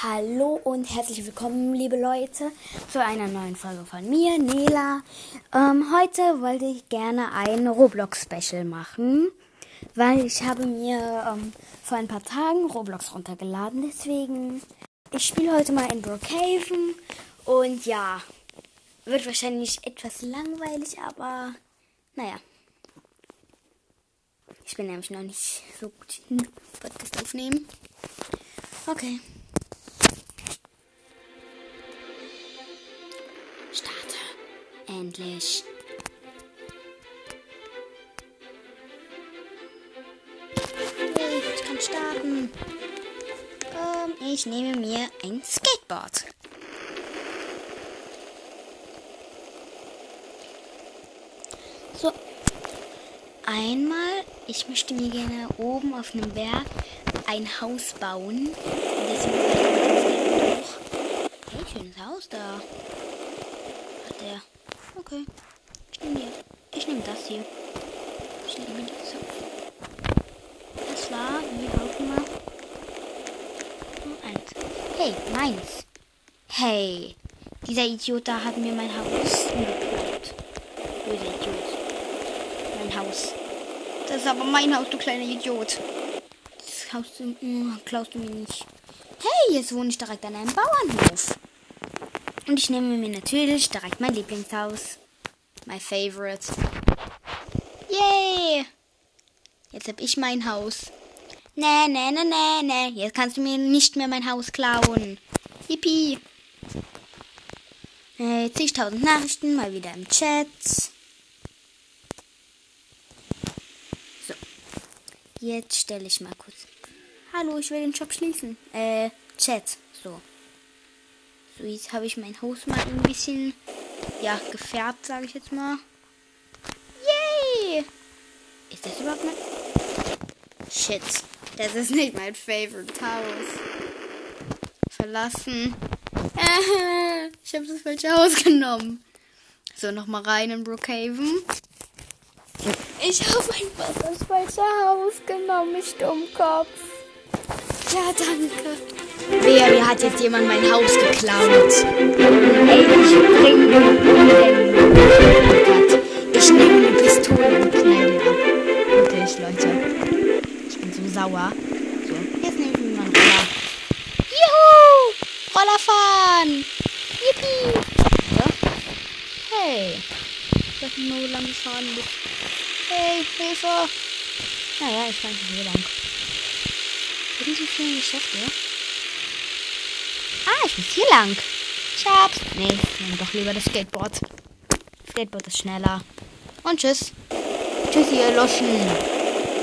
Hallo und herzlich willkommen, liebe Leute, zu einer neuen Folge von mir, Nela. Ähm, heute wollte ich gerne ein Roblox-Special machen, weil ich habe mir ähm, vor ein paar Tagen Roblox runtergeladen. Deswegen, ich spiele heute mal in Brookhaven und ja, wird wahrscheinlich etwas langweilig, aber naja. Ich bin nämlich noch nicht so gut in Podcast aufnehmen. Okay. Endlich. Ich kann starten. Ähm, ich nehme mir ein Skateboard. So. Einmal, ich möchte mir gerne oben auf einem Berg ein Haus bauen. Deswegen Hey, schönes Haus da. Hat der. Okay. Ich nehme hier. Ich nehme das hier. Ich nehme das so. Das war, wie auch immer. Eins. Hey, meins. Hey. Dieser Idiot da hat mir mein Haus geklaut. Böser Idiot. Mein Haus. Das ist aber mein Haus, du kleiner Idiot. Das Haus mm, klaust du mir nicht. Hey, jetzt wohne ich direkt an einem Bauernhof. Und ich nehme mir natürlich direkt mein Lieblingshaus. My favorite. Yay! Jetzt hab ich mein Haus. Nee, nee, nee, nee, nee. Jetzt kannst du mir nicht mehr mein Haus klauen. Yippie. Äh, zigtausend Nachrichten, mal wieder im Chat. So. Jetzt stelle ich mal kurz. Hallo, ich will den Shop schließen. Äh, Chat. So. So, jetzt habe ich mein Haus mal ein bisschen, ja, gefärbt, sage ich jetzt mal. Yay! Ist das überhaupt mein... Shit. Das ist nicht mein favorite Haus. Verlassen. ich habe das falsche Haus genommen. So, nochmal rein in Brookhaven. Ich habe einfach das falsche Haus genommen, ich Dummkopf. Ja, danke. Wer, mir hat jetzt jemand mein Haus geklaut. Ey, ich bring den Ich nehme eine Pistole und knall den ab. Wirklich, Leute. Ich bin so sauer. So, jetzt nehme ich mir mal einen Roller. Juhu! Roller fahren! Yippie! So. Hey! Ich nicht mehr, wo lang fahren muss. Hey, Hilfe! Naja, ich fahre hier lang. Irgendwie viele Geschäfte. Ich muss hier lang. Ich hab's. Nee, nehme doch lieber das Skateboard. Skateboard ist schneller. Und tschüss. Tschüss, ihr Loschen.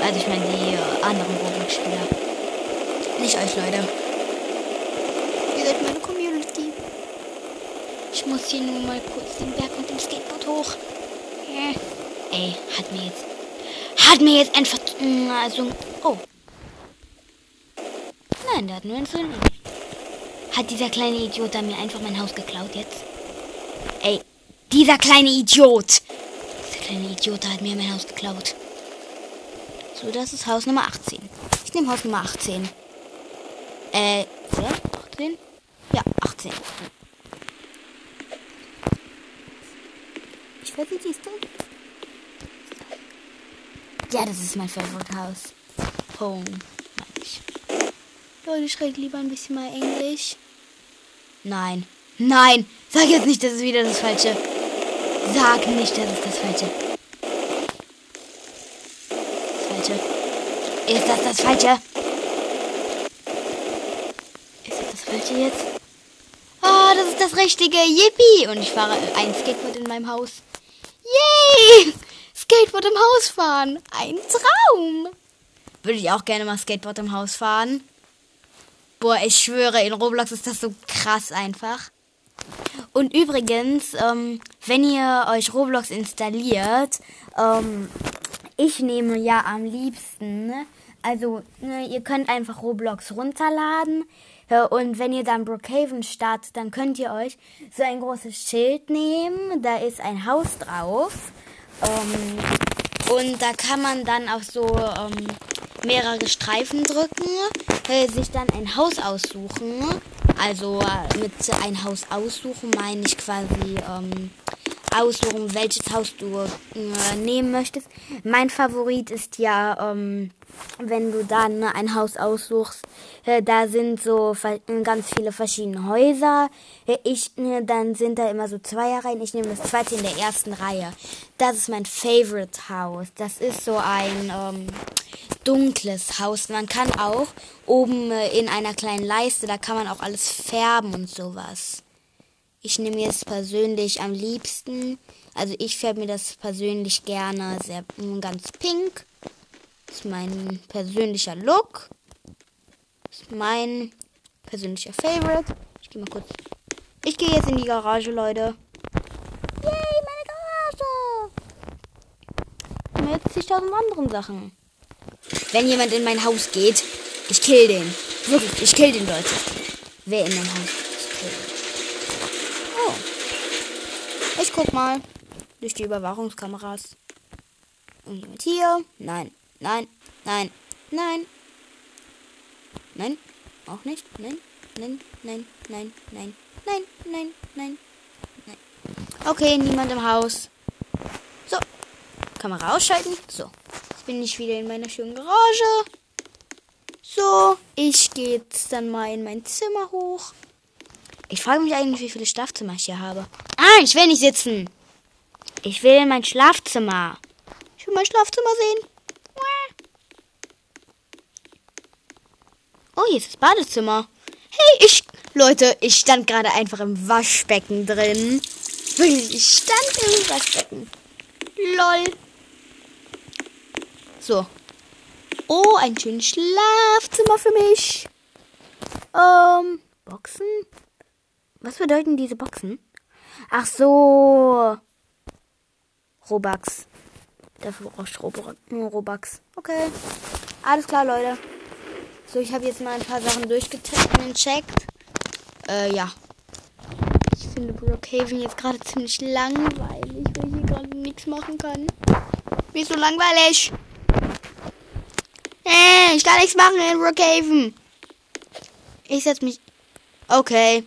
Also ich meine die äh, anderen Roblox-Spieler. Nicht euch, Leute. Ihr seid meine Community. Ich muss hier nur mal kurz den Berg mit dem Skateboard hoch. Äh. Ey, hat mir jetzt... Hat mir jetzt einfach... Also... Oh. Nein, der hat nur einen Sinn. Hat dieser kleine Idiot da mir einfach mein Haus geklaut jetzt? Ey, dieser kleine Idiot! Dieser kleine Idiot hat mir mein Haus geklaut. So, das ist Haus Nummer 18. Ich nehme Haus Nummer 18. Äh, oder? 18? Ja, 18. Ich weiß nicht, ist das? Ja, das ist mein Favorite Haus. Home, meine ich. Leute, ich rede lieber ein bisschen mal Englisch. Nein. Nein. Sag jetzt nicht, das ist wieder das Falsche. Sag nicht, das ist das Falsche. Das Falsche. Ist das das Falsche? Ist das das Falsche jetzt? Oh, das ist das Richtige. Yippie. Und ich fahre ein Skateboard in meinem Haus. Yay! Skateboard im Haus fahren. Ein Traum. Würde ich auch gerne mal Skateboard im Haus fahren. Boah, ich schwöre, in Roblox ist das so krass einfach. Und übrigens, ähm, wenn ihr euch Roblox installiert, ähm, ich nehme ja am liebsten, ne? also ne, ihr könnt einfach Roblox runterladen äh, und wenn ihr dann Brookhaven startet, dann könnt ihr euch so ein großes Schild nehmen, da ist ein Haus drauf ähm, und da kann man dann auch so ähm, mehrere Streifen drücken, äh, sich dann ein Haus aussuchen. Also äh, mit ein Haus aussuchen meine ich quasi ähm, aussuchen, welches Haus du äh, nehmen möchtest. Mein Favorit ist ja, ähm, wenn du dann ein Haus aussuchst, äh, da sind so ganz viele verschiedene Häuser. Äh, ich, äh, dann sind da immer so Zweierreihen. Ich nehme das zweite in der ersten Reihe. Das ist mein Favorite Haus. Das ist so ein ähm, dunkles Haus. Man kann auch oben äh, in einer kleinen Leiste, da kann man auch alles färben und sowas. Ich nehme jetzt persönlich am liebsten, also ich färbe mir das persönlich gerne sehr ganz pink. Das ist mein persönlicher Look. Das ist mein persönlicher Favorite. Ich gehe mal kurz. Ich gehe jetzt in die Garage, Leute. Yay, meine Garage! Mit zigtausend anderen Sachen. Wenn jemand in mein Haus geht, ich kill den. Wirklich, ich kill den, Leute. Wer in mein Haus geht, ich kill den. Ich guck mal. Durch die Überwachungskameras. Irgendjemand hier? Nein. Nein. Nein. Nein. Nein. Auch nicht. Nein. Nein. Nein. Nein. Nein. Nein. Nein. Nein. Nein. Okay, niemand im Haus. So. Kamera ausschalten. So. Jetzt bin ich wieder in meiner schönen Garage. So. Ich gehe jetzt dann mal in mein Zimmer hoch. Ich frage mich eigentlich, wie viele Schlafzimmer ich hier habe. Ah, ich will nicht sitzen. Ich will in mein Schlafzimmer. Ich will mein Schlafzimmer sehen. Oh, hier ist das Badezimmer. Hey, ich. Leute, ich stand gerade einfach im Waschbecken drin. Ich stand im Waschbecken. Lol. So. Oh, ein schönes Schlafzimmer für mich. Ähm, Boxen? Was bedeuten diese Boxen? Ach so. Robux. Dafür brauchst du Robux. Okay. Alles klar, Leute. So, ich habe jetzt mal ein paar Sachen durchgetestet und checkt. Äh, ja. Ich finde Brookhaven jetzt gerade ziemlich langweilig, weil ich hier gerade nichts machen kann. Wie so langweilig? Äh, ich kann nichts machen in Brookhaven. Ich setz mich. Okay.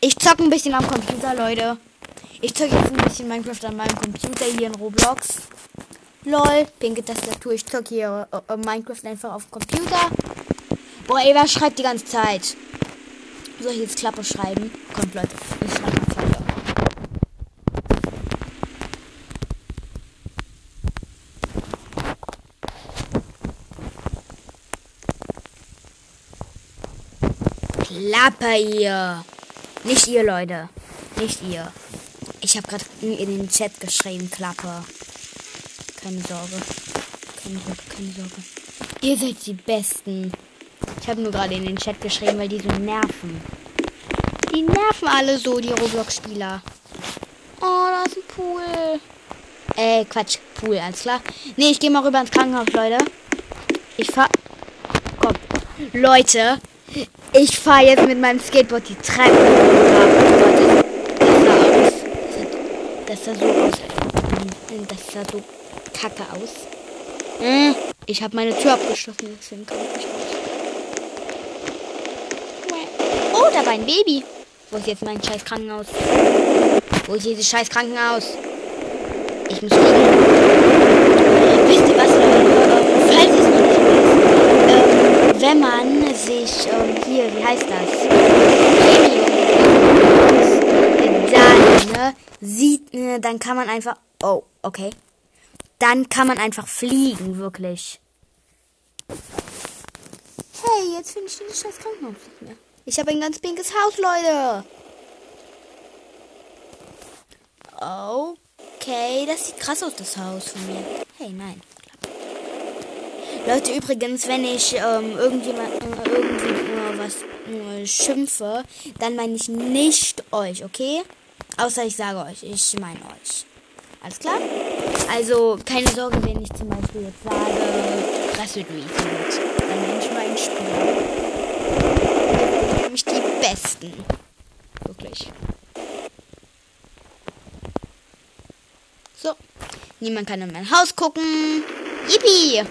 Ich zocke ein bisschen am Computer, Leute. Ich zocke jetzt ein bisschen Minecraft an meinem Computer hier in Roblox. Lol, pinke Tastatur. Ich zocke hier äh, äh, Minecraft einfach auf dem Computer. Boah, ey, wer schreibt die ganze Zeit? Soll ich jetzt Klappe schreiben? Kommt, Leute. Ich schreibe mal Klappe. Klappe hier. Nicht ihr, Leute. Nicht ihr. Ich habe gerade in den Chat geschrieben, Klappe. Keine Sorge. Keine Sorge, keine Sorge. Ihr seid die Besten. Ich habe nur gerade in den Chat geschrieben, weil die so nerven. Die nerven alle so, die Roblox-Spieler. Oh, da ist ein Pool. Äh, Quatsch. Pool, alles klar. Nee, ich gehe mal rüber ins Krankenhaus, Leute. Ich fahr... Komm. Leute, ich fahre jetzt mit meinem Skateboard die Treppe. Das sah so aus. Das sah so kacke aus. Hm, ich habe meine Tür abgeschlossen, deswegen kann ich nicht raus. Oh, da war ein Baby. Wo ist jetzt mein scheiß Krankenhaus? Wo ist dieses scheiß Krankenhaus? Ich muss fliegen. Wisst ihr was? Falls es nicht wisst, ähm, wenn man sich, ähm, hier, wie heißt das? Dann, ne, sieht, ne, dann kann man einfach, oh, okay. Dann kann man einfach fliegen, wirklich. Hey, jetzt finde ich dieses scheiß Krankenhaus nicht mehr. Ich habe ein ganz pinkes Haus, Leute. Okay, das sieht krass aus, das Haus von mir. Hey, nein. Leute, übrigens, wenn ich ähm, irgendjemand äh, irgendwie äh, was äh, schimpfe, dann meine ich nicht euch, okay? Außer ich sage euch, ich meine euch. Alles klar? Also, keine Sorge, wenn ich zum Beispiel jetzt sage, Fresse du Idiot, dann nenne ich meinen Spieler. Nämlich die Besten. Wirklich. So. Niemand kann in mein Haus gucken. Yippie!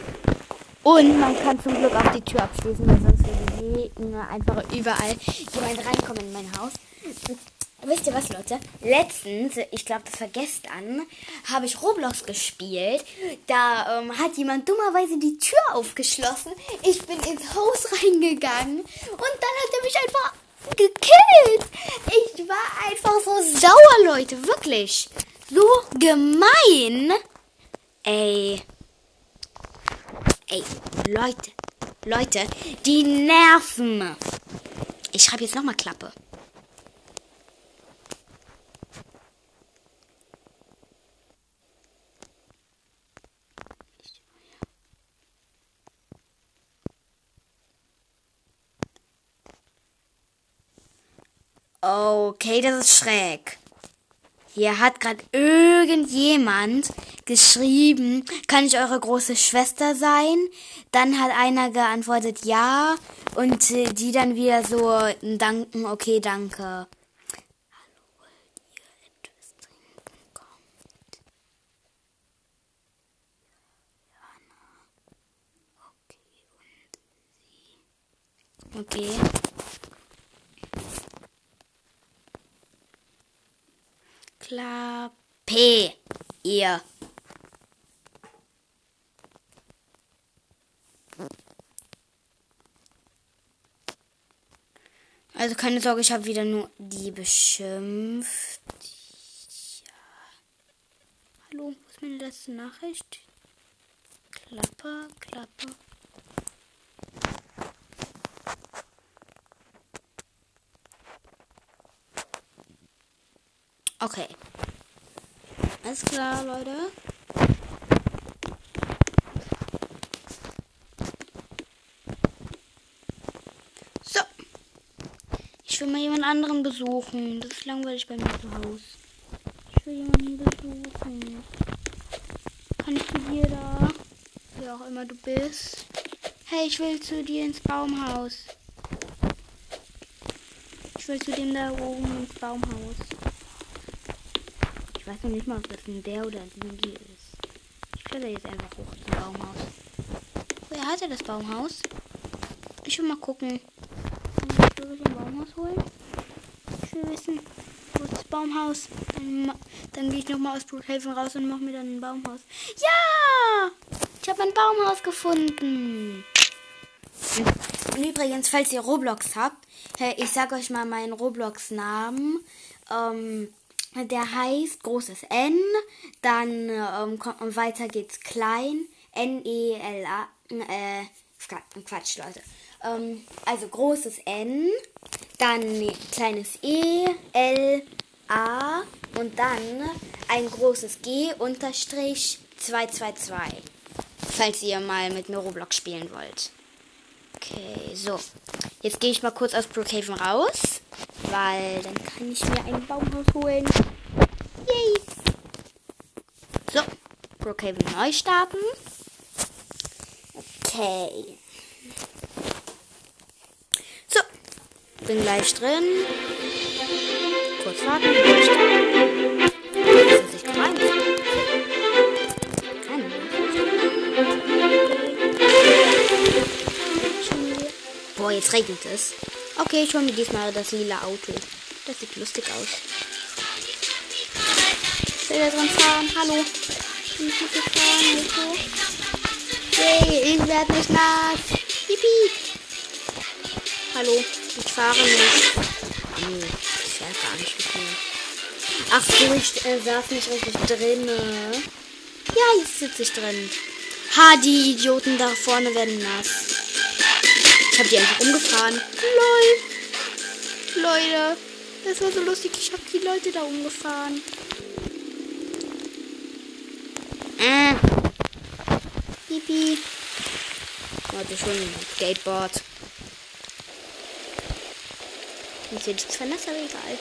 Und man kann zum Glück auch die Tür abschließen, weil sonst würde einfach überall jemand reinkommen in mein Haus. Wisst ihr was, Leute? Letztens, ich glaube, das war gestern, habe ich Roblox gespielt. Da ähm, hat jemand dummerweise die Tür aufgeschlossen. Ich bin ins Haus reingegangen und dann hat er mich einfach gekillt. Ich war einfach so sauer, Leute. Wirklich. So gemein. Ey. Ey, Leute. Leute, die nerven. Ich schreibe jetzt nochmal Klappe. Okay, das ist schräg. Hier hat gerade irgendjemand geschrieben, kann ich eure große Schwester sein? Dann hat einer geantwortet ja. Und äh, die dann wieder so danken, okay, danke. Okay, Okay. Klappe. Ihr. Also keine Sorge, ich habe wieder nur die beschimpft. Ja. Hallo, wo ist meine letzte Nachricht? Klappe, Klappe. Okay. Alles klar, Leute. So. Ich will mal jemand anderen besuchen. Das ist langweilig bei mir zu Hause. Ich will jemanden besuchen. Kann ich zu dir da? Wer auch immer du bist. Hey, ich will zu dir ins Baumhaus. Ich will zu dem da oben ins Baumhaus. Ich weiß noch nicht mal, ob das ein der oder ein die ist. Ich kletter jetzt einfach hoch zum Baumhaus. Woher hat er das Baumhaus? Ich will mal gucken. Kann ich wirklich ein Baumhaus holen? Ich will wissen, wo ist das Baumhaus? Dann, dann gehe ich nochmal aus Brookhaven raus und mache mir dann ein Baumhaus. Ja! Ich habe ein Baumhaus gefunden. Und übrigens, falls ihr Roblox habt, ich sage euch mal meinen Roblox-Namen. Ähm, der heißt großes N, dann ähm, weiter geht's klein, N-E-L-A, äh, Quatsch, Leute. Ähm, also großes N, dann kleines E, L, A und dann ein großes G unterstrich 222. Falls ihr mal mit mir Roblox spielen wollt. Okay, so. Jetzt gehe ich mal kurz aus Brookhaven raus. Weil dann kann ich mir ein Baumhaus holen. Yay! So, Brookhaven neu starten. Okay. So, bin gleich drin. Kurz warten, neu starten. Das ist nicht gemeint. Boah, jetzt regnet es. Okay, ich hole mir diesmal das lila Auto. Das sieht lustig aus. Ich will da dran fahren. Hallo. Ich muss jetzt fahren. Hilfe. Yay, ich werde nicht nass. Yippie. Hallo. Ich fahre nicht. Nee, ich weiß gar nicht mit mir. Ach so, ich äh, saß nicht richtig drin. Ja, jetzt sitze ich drin. Ha, die Idioten da vorne werden nass. Ich habe die einfach umgefahren. Lol. Leute, das war so lustig. Ich habe die Leute da umgefahren. Äh. Pipi. Warte schon, Skateboard. Jetzt wird es zwar nass, aber egal.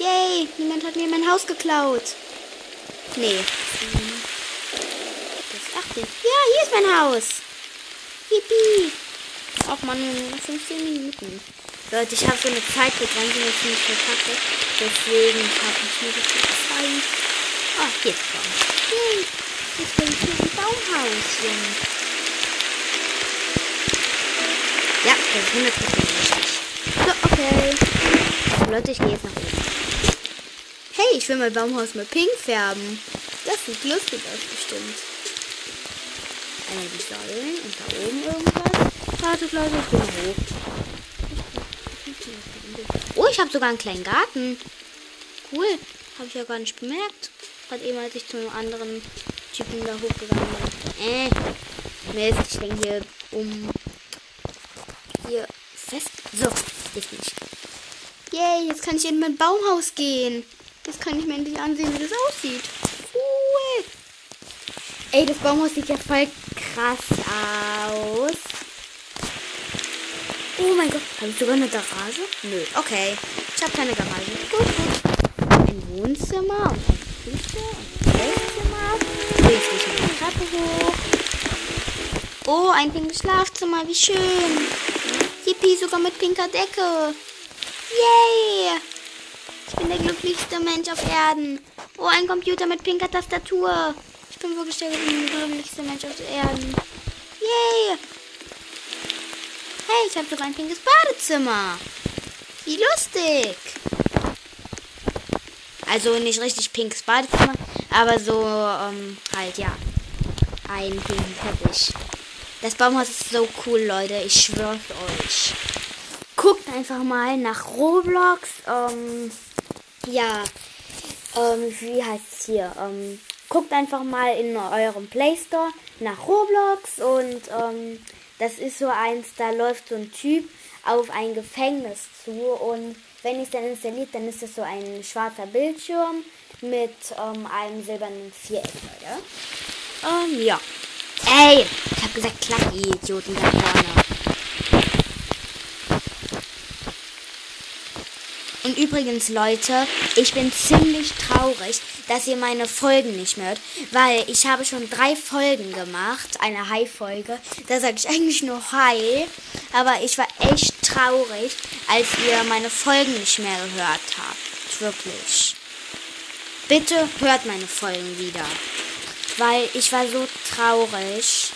Yay, niemand hat mir mein Haus geklaut. Nee. Das 18. Ja, hier ist mein Haus. Yippie. Auch mal nur 15 Minuten. Leute, ich habe so eine Zeitbegrenzung jetzt nicht verkackt. Deswegen habe ich mir jetzt Zeit. Ah, hier ist es Jetzt bin ich hier im Baumhauschen. Ja, das ist 100% richtig. So, okay. Leute, ich gehe jetzt nach oben. Hey, ich will mein Baumhaus mit pink färben. Das sieht lustig aus, bestimmt. Einmal die Säulen und da oben irgendwas. Warte, Leute, ich mal hoch. Oh, ich habe sogar einen kleinen Garten. Cool. Habe ich ja gar nicht bemerkt. Gerade eben, als ich zu einem anderen Typen da hochgegangen bin. Äh. Mist, ich denke hier um. Hier fest. So, jetzt nicht. Yay, jetzt kann ich in mein Baumhaus gehen. Jetzt kann ich mir endlich ansehen, wie das aussieht. Cool. Ey, das Baumhaus sieht ja voll krass aus. Oh mein Gott, habe ich sogar eine Garage? Nö, okay. Ich habe keine Garage. Gut, gut. Ein Wohnzimmer und eine Küche und ein. Jetzt gehe ich mal die Treppe hoch. Oh, ein pinkes Schlafzimmer, wie schön. Yippie, sogar mit pinker Decke. Yay! Ich bin der glücklichste Mensch auf Erden. Oh, ein Computer mit pinker Tastatur. Bin wirklich der glücklichste Mensch auf Erden. Yay! Hey, ich habe sogar ein pinkes Badezimmer. Wie lustig. Also nicht richtig pinkes Badezimmer, aber so ähm, halt, ja. Ein pinken Teppich. Das Baumhaus ist so cool, Leute. Ich schwör's euch. Guckt einfach mal nach Roblox. Ähm, ja. Ähm, wie heißt es hier? Ähm, guckt einfach mal in eurem Play Store nach Roblox und ähm, das ist so eins, da läuft so ein Typ auf ein Gefängnis zu und wenn ich es dann installiert, dann ist es so ein schwarzer Bildschirm mit ähm, einem silbernen Viereck, Leute. Ähm, ja. Ey, ich hab gesagt, klack, ihr Idioten da vorne. Und übrigens, Leute, ich bin ziemlich traurig, dass ihr meine Folgen nicht mehr hört, weil ich habe schon drei Folgen gemacht, eine Hi-Folge. Da sage ich eigentlich nur Hi, aber ich war echt traurig, als ihr meine Folgen nicht mehr gehört habt. Wirklich. Bitte hört meine Folgen wieder, weil ich war so traurig,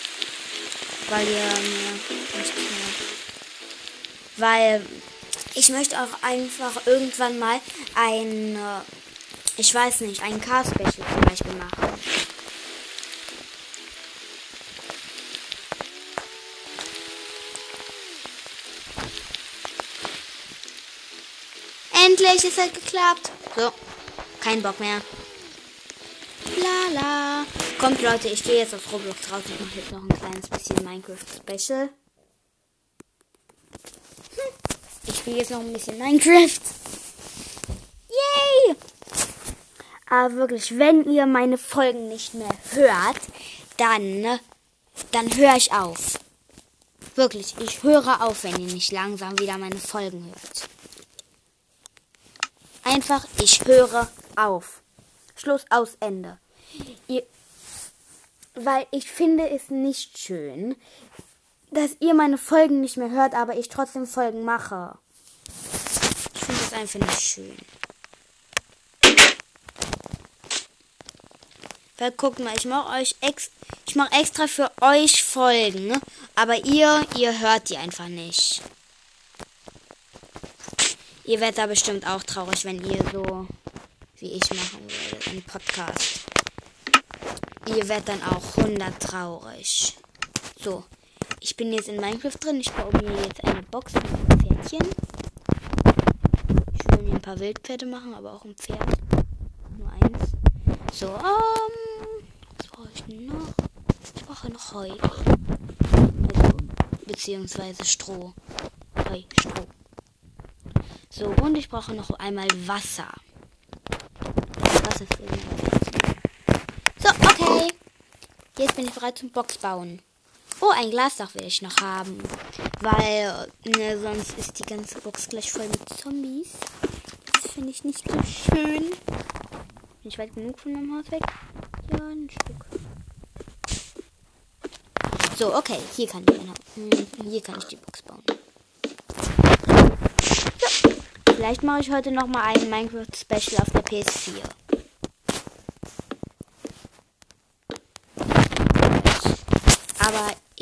weil ihr mir nicht mehr, weil ich möchte auch einfach irgendwann mal ein, äh, ich weiß nicht, ein Car-Special zum Beispiel machen. Endlich, es hat geklappt. So, kein Bock mehr. Lala. Kommt Leute, ich gehe jetzt auf Roblox raus. Ich mache jetzt noch ein kleines bisschen Minecraft Special. Ich spiele jetzt noch ein bisschen Minecraft. Yay! Aber wirklich, wenn ihr meine Folgen nicht mehr hört, dann, dann höre ich auf. Wirklich, ich höre auf, wenn ihr nicht langsam wieder meine Folgen hört. Einfach, ich höre auf. Schluss aus Ende. Ihr, weil ich finde es nicht schön, dass ihr meine Folgen nicht mehr hört, aber ich trotzdem Folgen mache. Ich finde das einfach nicht schön. Weil guckt mal, ich mache euch ex ich mache extra für euch Folgen, ne? aber ihr ihr hört die einfach nicht. Ihr werdet da bestimmt auch traurig, wenn ihr so wie ich machen würde, einen Podcast. Ihr werdet dann auch 100 traurig. So, ich bin jetzt in Minecraft drin. Ich baue mir jetzt eine Box mit Pferdchen. Ich will mir ein paar Wildpferde machen, aber auch ein Pferd. Nur eins. So, ähm, was brauche ich noch? Ich brauche noch Heu. Also, beziehungsweise Stroh. Heu, Stroh. So, und ich brauche noch einmal Wasser. Das ist irgendwas. So, okay. Jetzt bin ich bereit zum Box bauen. Oh, ein Glasdach will ich noch haben. Weil, ne, sonst ist die ganze Box gleich voll mit Zombies. Das finde ich nicht so schön. Bin ich weit genug von meinem Haus weg? Ja, ein Stück. So, okay, hier kann ich, hm, hier kann ich die Box bauen. So. Vielleicht mache ich heute noch mal ein Minecraft Special auf der PS4.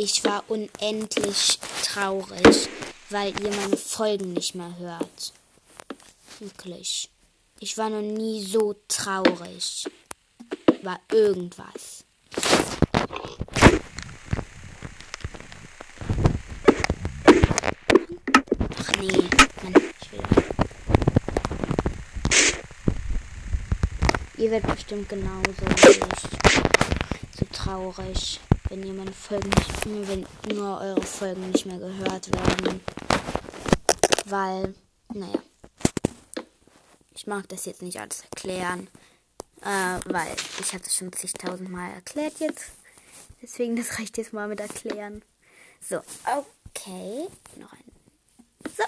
Ich war unendlich traurig, weil ihr meine Folgen nicht mehr hört. Wirklich. Ich war noch nie so traurig. War irgendwas. Ach nee, Mann, ich will. Ihr werdet bestimmt genauso wie ich. So traurig, wenn ihr meine Folgen nicht, wenn nur eure Folgen nicht mehr gehört werden. Weil, naja. Ich mag das jetzt nicht alles erklären. Äh, weil ich hatte es schon zigtausend Mal erklärt jetzt. Deswegen, das reicht jetzt mal mit erklären. So, okay. Noch ein. So.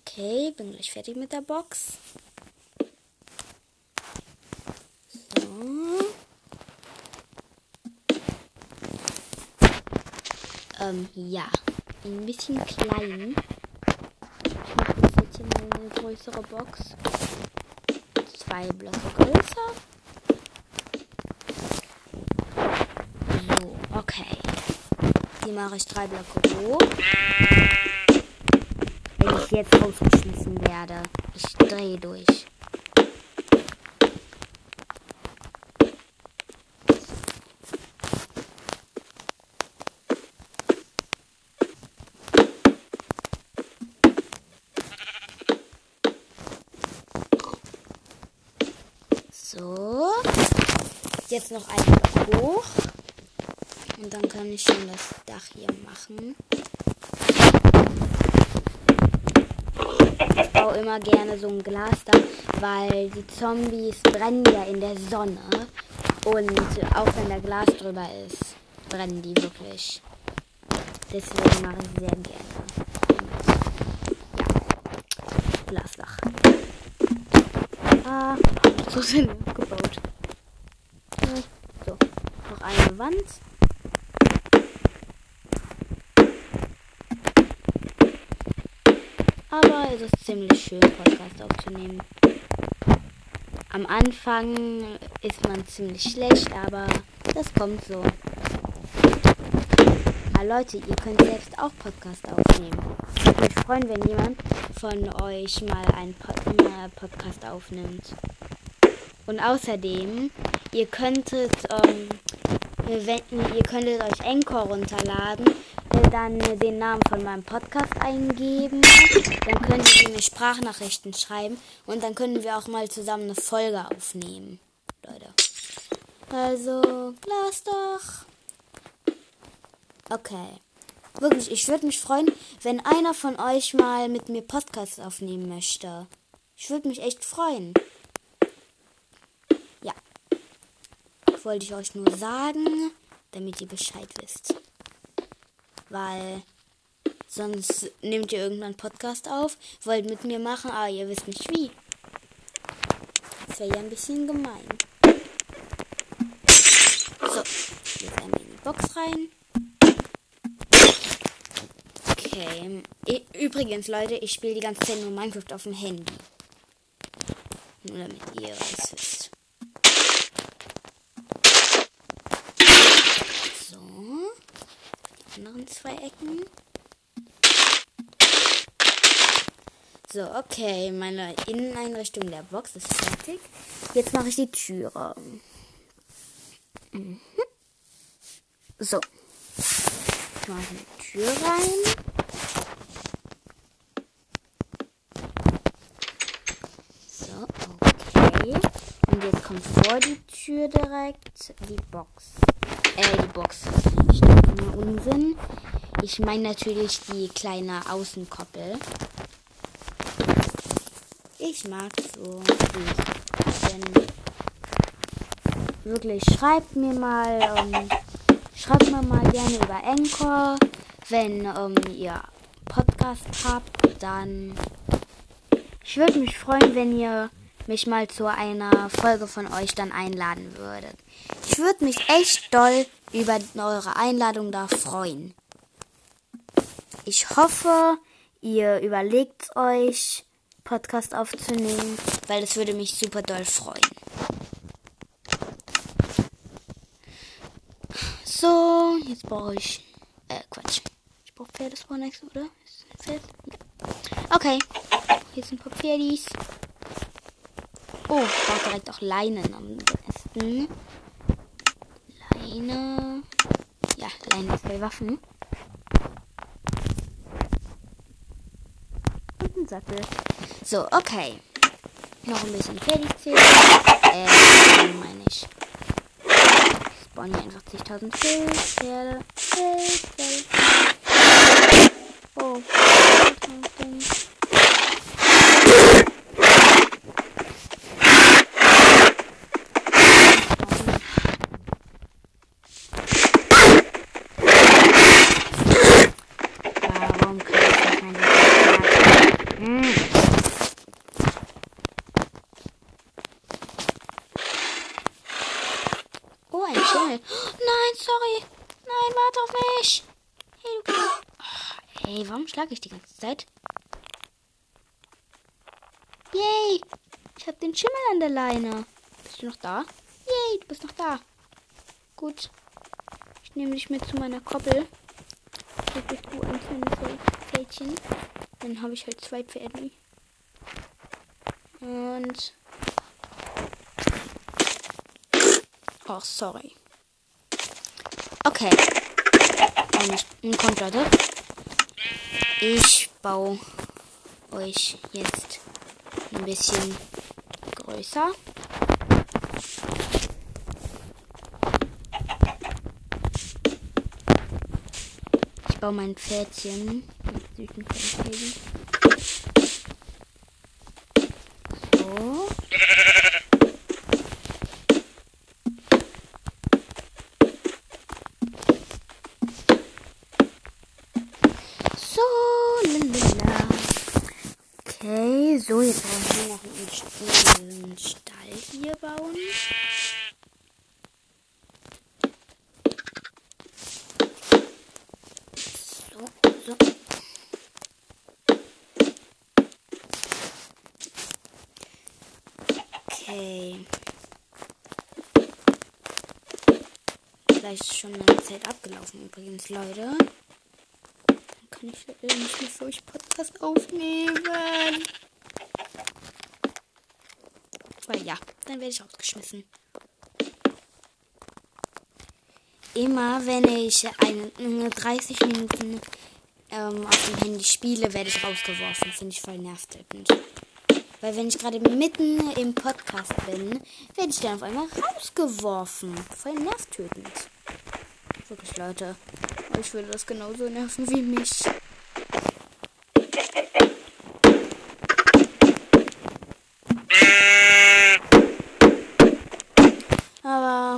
Okay, bin gleich fertig mit der Box. So. Ähm, ja. Ein bisschen klein. Ich mache das jetzt mal eine größere Box. Zwei Blöcke größer. So, okay. Die mache ich drei Blöcke hoch. Wenn ich jetzt rausgeschmissen werde. Ich drehe durch. So. Jetzt noch ein Block hoch. Und dann kann ich schon das Dach hier machen. Ich baue immer gerne so ein Glasdach, weil die Zombies brennen ja in der Sonne. Und auch wenn da Glas drüber ist, brennen die wirklich. Deswegen mache ich sehr gerne. Ja. Glasdach. Ah, so sind wir gebaut. So, Wand. Aber es ist ziemlich schön, Podcast aufzunehmen. Am Anfang ist man ziemlich schlecht, aber das kommt so. Ah, Leute, ihr könnt selbst auch Podcast aufnehmen. Ich würde mich freuen, wenn jemand von euch mal einen Pod Podcast aufnimmt. Und außerdem, ihr könntet, ähm, wenn, ihr könntet euch Encore runterladen, äh, dann den Namen von meinem Podcast eingeben. Dann könnt ihr mir Sprachnachrichten schreiben und dann können wir auch mal zusammen eine Folge aufnehmen. Leute. Also, Glas doch. Okay. Wirklich, ich würde mich freuen, wenn einer von euch mal mit mir Podcast aufnehmen möchte. Ich würde mich echt freuen. Wollte ich euch nur sagen, damit ihr Bescheid wisst. Weil sonst nehmt ihr irgendwann Podcast auf, wollt mit mir machen, aber ihr wisst nicht wie. Das wäre ja ein bisschen gemein. So, jetzt einmal in die Box rein. Okay. Übrigens, Leute, ich spiele die ganze Zeit nur Minecraft auf dem Handy. Nur damit ihr es wisst. So. Die anderen zwei Ecken. So, okay. Meine Inneneinrichtung der Box ist fertig. Jetzt mache ich die Türe. Mhm. So. Ich mache die Tür rein. Und jetzt kommt vor die Tür direkt die Box. Äh, die Box. Ich nur Unsinn. Ich meine natürlich die kleine Außenkoppel. Ich mag so. Denn wirklich, schreibt mir mal, ähm, schreibt mir mal gerne über Anchor. Wenn ähm, ihr Podcast habt, dann ich würde mich freuen, wenn ihr mich mal zu einer Folge von euch dann einladen würdet. Ich würde mich echt doll über eure Einladung da freuen. Ich hoffe, ihr überlegt euch, Podcast aufzunehmen, weil das würde mich super doll freuen. So, jetzt brauche ich. Äh, Quatsch. Ich brauche Pferdespawn extra, oder? Ist ein Pferd? Okay. Hier sind ein paar Pferdis. Oh, ich brauche direkt auch Leinen am besten. Leine. Ja, Leine ist bei Waffen. Ein Sattel. So, okay. Noch ein bisschen Pferdizählen. Äh, meine ich. Spawn hier einfach 10.000 Pferde. Pferde. Oh. Warum kann ich das nicht sagen? Hm. Oh, ein Schimmel. Nein, sorry. Nein, warte auf mich. Hey, du Kleiner- Oh, Schlage ich die ganze Zeit? Yay! Ich hab den Schimmel an der Leine. Bist du noch da? Yay, du bist noch da. Gut. Ich nehme dich mit zu meiner Koppel. Jetzt bist du ein kleines Pferdchen. Dann habe ich halt zwei Pferde. Und. Oh, sorry. Okay. Und kommt, Leute. Ich baue euch jetzt ein bisschen größer. Ich baue mein Pferdchen mit süßen. So. So, lalala. Okay, so, jetzt brauchen wir noch einen St- einen Stall hier bauen. So, so. Okay. Vielleicht ist schon meine Zeit abgelaufen übrigens, Leute. Dann kann ich nicht mehr für euch Podcast aufnehmen. Weil ja, dann werde ich rausgeschmissen. Immer wenn ich eine, eine 30 Minuten ähm, auf dem Handy spiele, werde ich rausgeworfen. Finde ich voll nervtötend. Weil wenn ich gerade mitten im Podcast bin, werde ich dann auf einmal rausgeworfen. Voll nervtötend. Wirklich, Leute. Ich würde das genauso nerven wie mich.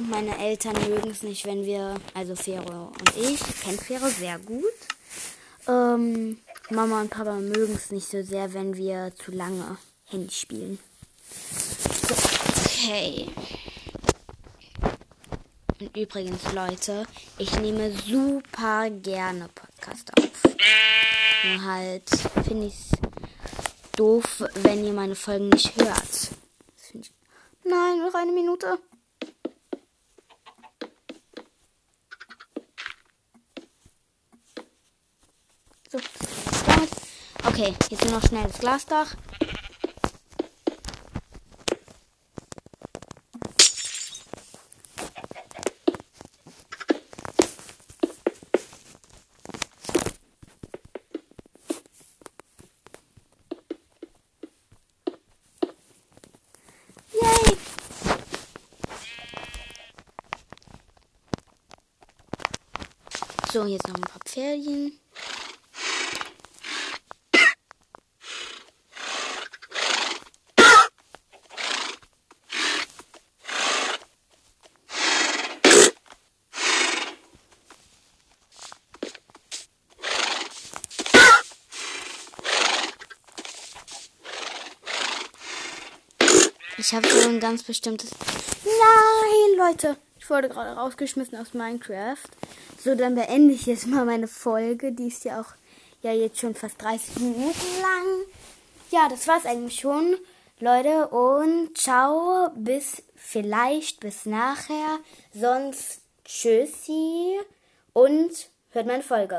Meine Eltern mögen es nicht, wenn wir, also Fero und ich, ich kenne Fero sehr gut. Ähm, Mama und Papa mögen es nicht so sehr, wenn wir zu lange Handy spielen. So, okay. Und übrigens, Leute, ich nehme super gerne Podcast auf. Nur halt finde ich es doof, wenn ihr meine Folgen nicht hört. Nein, noch eine Minute. So, damit. Okay, jetzt nur noch schnell das Glasdach. So, jetzt noch ein paar Pferdchen. Ich habe so ein ganz bestimmtes. Nein, Leute! Ich wurde gerade rausgeschmissen aus Minecraft. So, dann beende ich jetzt mal meine Folge. Die ist ja auch ja jetzt schon fast 30 Minuten lang. Ja, das war's eigentlich schon, Leute. Und ciao, bis vielleicht bis nachher. Sonst Tschüssi und hört meine Folge.